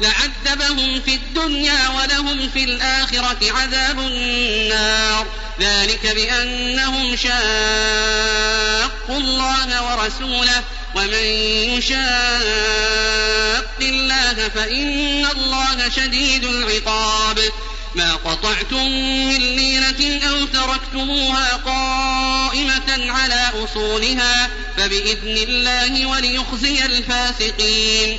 لعذبهم في الدنيا ولهم في الآخرة عذاب النار. ذلك بأنهم شاقوا الله ورسوله. ومن يشاق الله فإن الله شديد العقاب. ما قطعتم من لينة أو تركتموها قائمة على أصولها فبإذن الله وليخزي الفاسقين.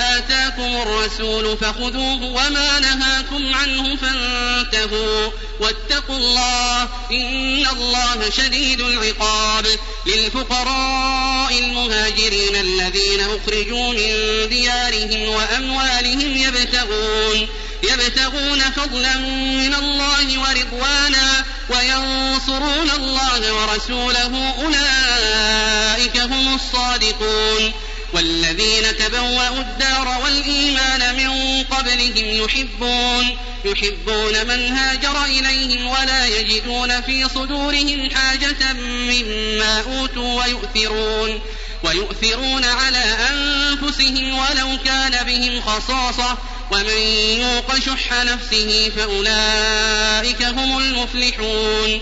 آتاكم الرسول فخذوه وما نهاكم عنه فانتهوا واتقوا الله إن الله شديد العقاب للفقراء المهاجرين الذين أخرجوا من ديارهم وأموالهم يبتغون يبتغون فضلا من الله ورضوانا وينصرون الله ورسوله أولئك هم الصادقون والذين تبوأوا الدار والإيمان من قبلهم يحبون يحبون من هاجر إليهم ولا يجدون في صدورهم حاجة مما أوتوا ويؤثرون ويؤثرون على أنفسهم ولو كان بهم خصاصة ومن يوق شح نفسه فأولئك هم المفلحون.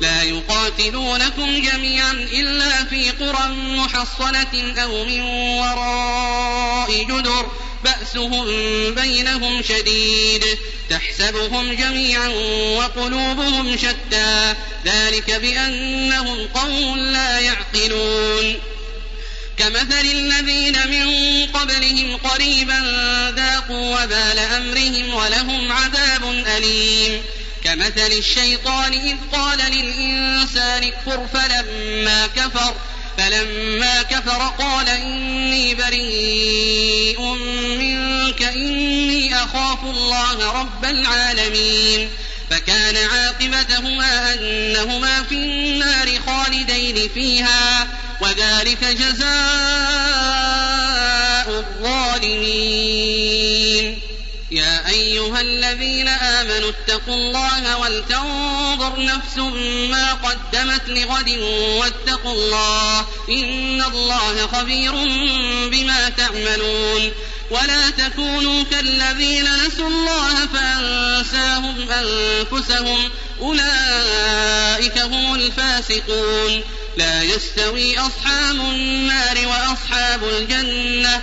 لا يقاتلونكم جميعا إلا في قرى محصنة أو من وراء جدر بأسهم بينهم شديد تحسبهم جميعا وقلوبهم شتى ذلك بأنهم قوم لا يعقلون. كمثل الذين من قبلهم قريبا ذاقوا وبال أمرهم ولهم عذاب أليم. كمثل الشيطان إذ قال للإنسان اكفر فلما كفر فلما كفر قال إني بريء منك إني أخاف الله رب العالمين. فكان عاقبتهما أنهما في النار خالدين فيها وذلك جزاء الظالمين. يا أيها الذين آمنوا اتقوا الله ولتنظر نفس ما قدمت لغد واتقوا الله إن الله خبير بما تعملون ولا تكونوا كالذين نسوا الله فأنساهم أنفسهم أولئك هم الفاسقون لا يستوي أصحاب النار وأصحاب الجنة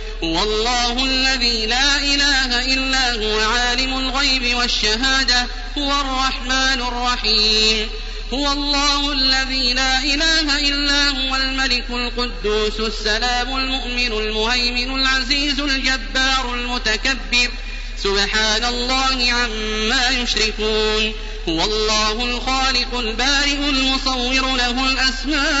هو الله الذي لا إله إلا هو عالم الغيب والشهادة هو الرحمن الرحيم. هو الله الذي لا إله إلا هو الملك القدوس السلام المؤمن المهيمن العزيز الجبار المتكبر. سبحان الله عما يشركون. هو الله الخالق البارئ المصور له الأسماء.